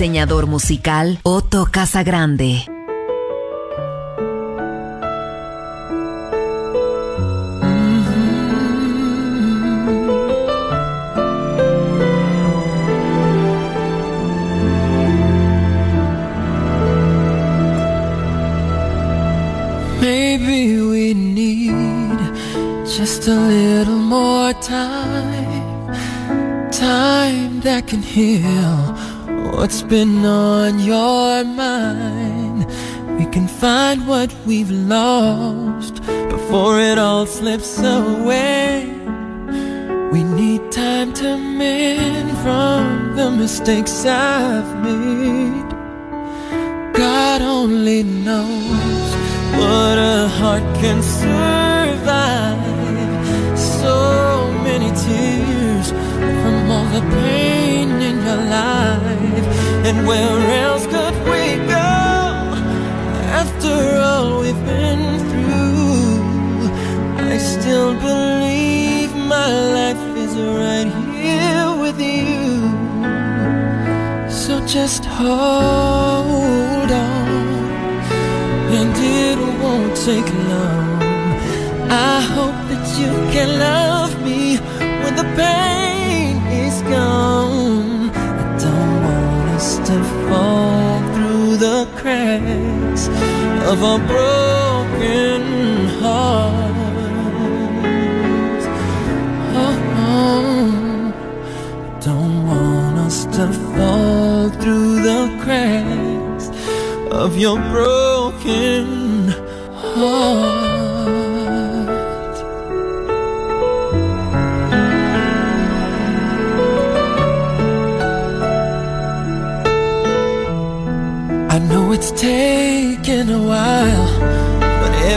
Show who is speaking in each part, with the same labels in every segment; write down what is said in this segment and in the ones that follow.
Speaker 1: Diseñador musical Otto Casagrande.
Speaker 2: Maybe we need just a little more time. Time that can heal what's been on your mind. We can find what we've lost before it all slips away. We need time to mend from the mistakes I've made. God only knows what a heart can survive. So many tears from all the pain in your life. And where else could we go after all we've been through? I still believe my life is right here with you. So just hold on and it won't take long. I hope that you can love me when the pain of a broken heart. Oh, don't want us to fall through the cracks of your broken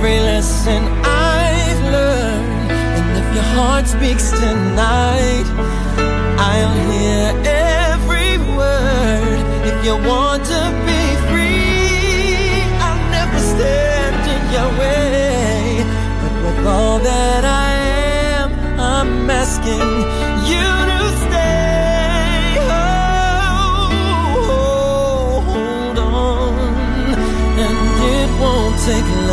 Speaker 2: every lesson I've learned, and if your heart speaks tonight, I'll hear every word. If you want to be free, I'll never stand in your way. But with all that I am, I'm asking you to stay. Oh, hold on, and it won't take long.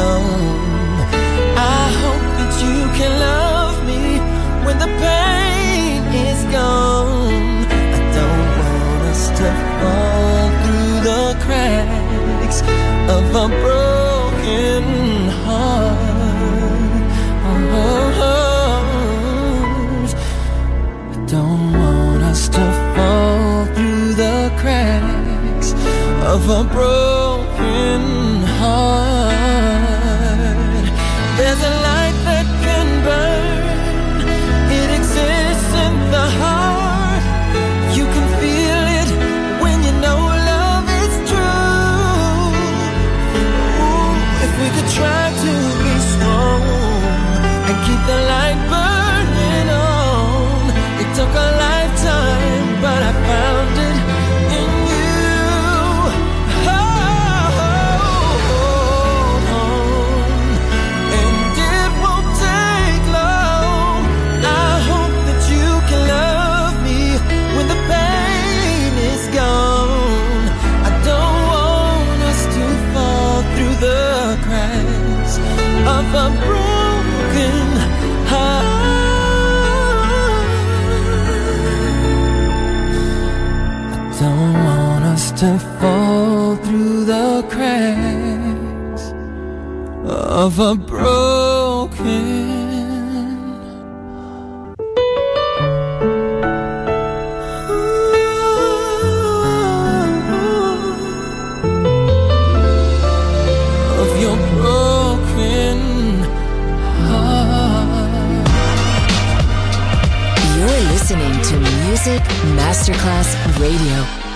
Speaker 2: Of a broken heart. I don't want us to fall through the cracks of a broken
Speaker 3: Masterclass Radio.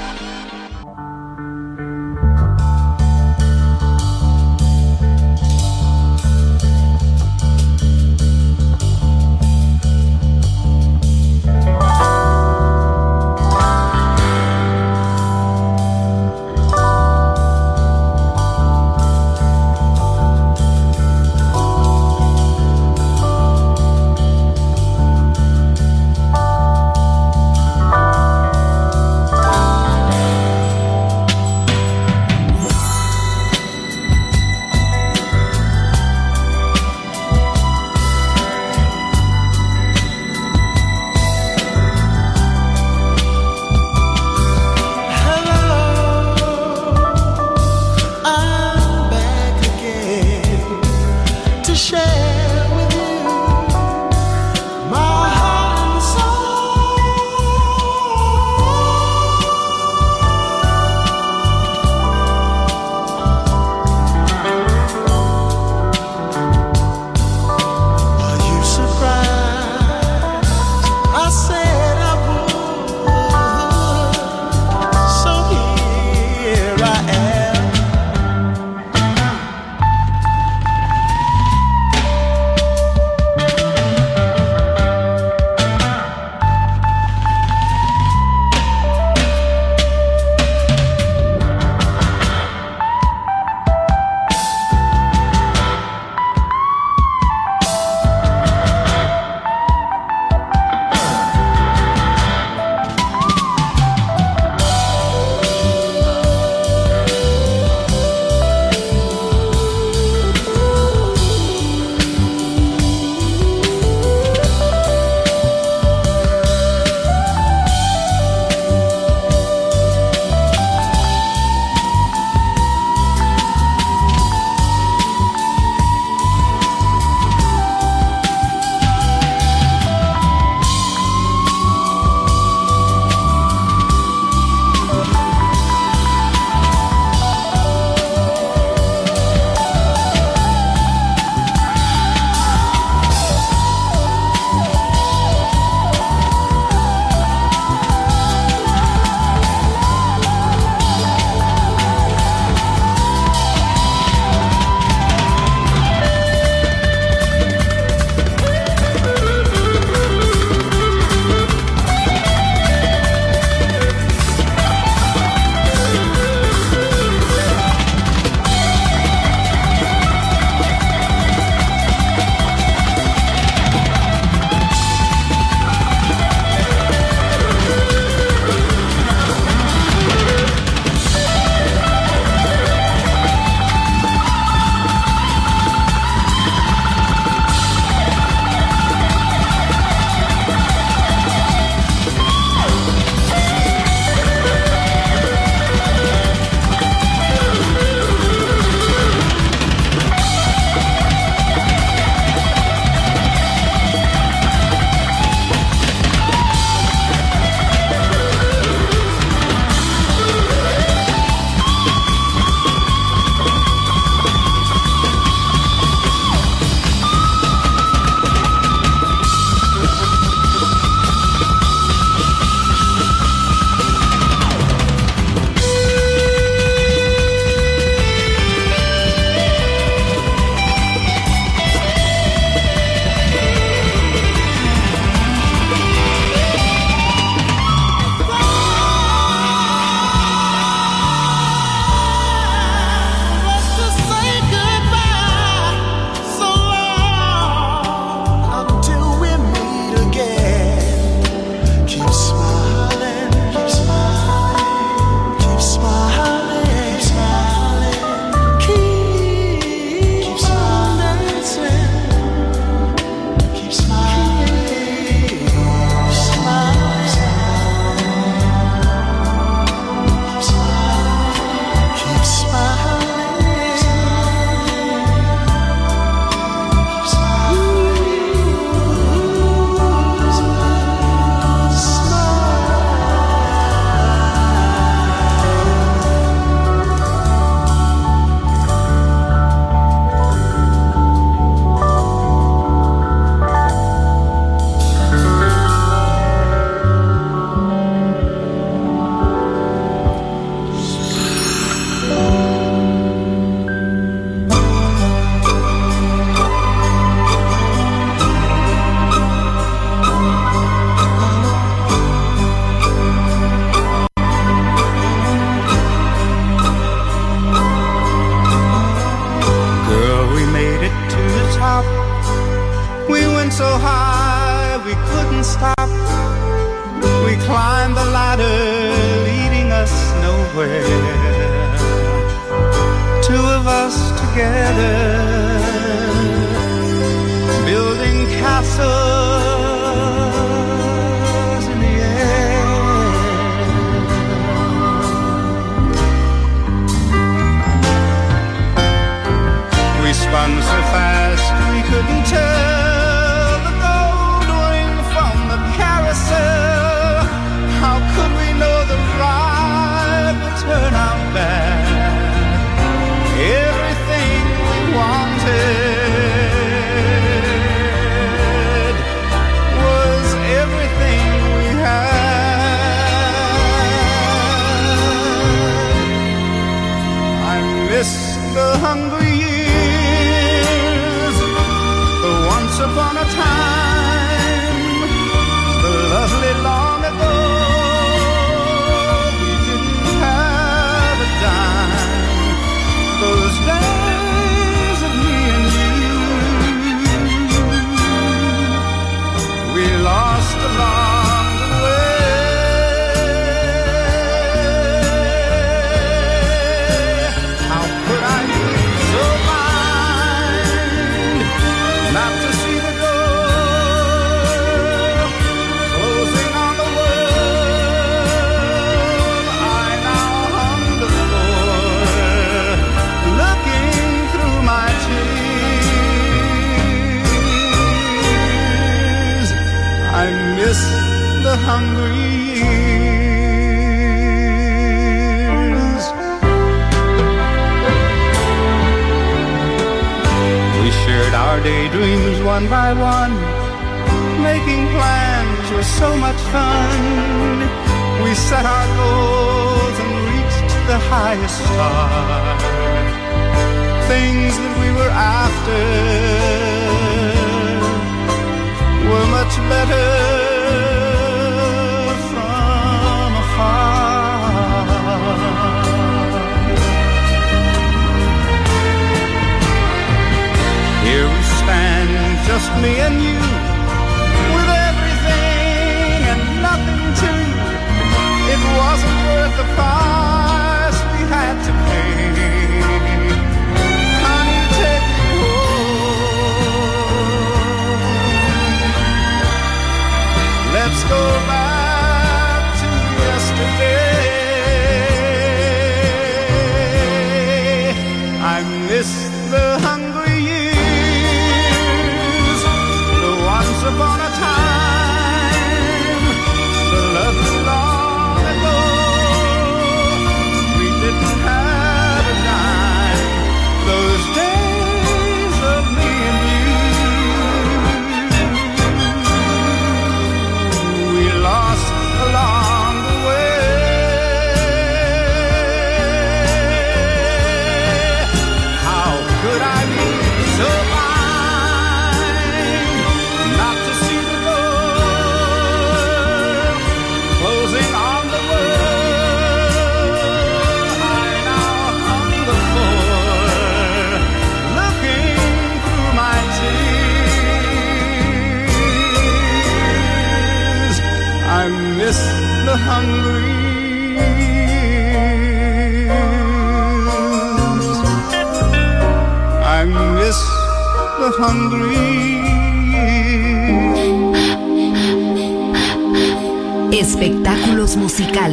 Speaker 4: me and you.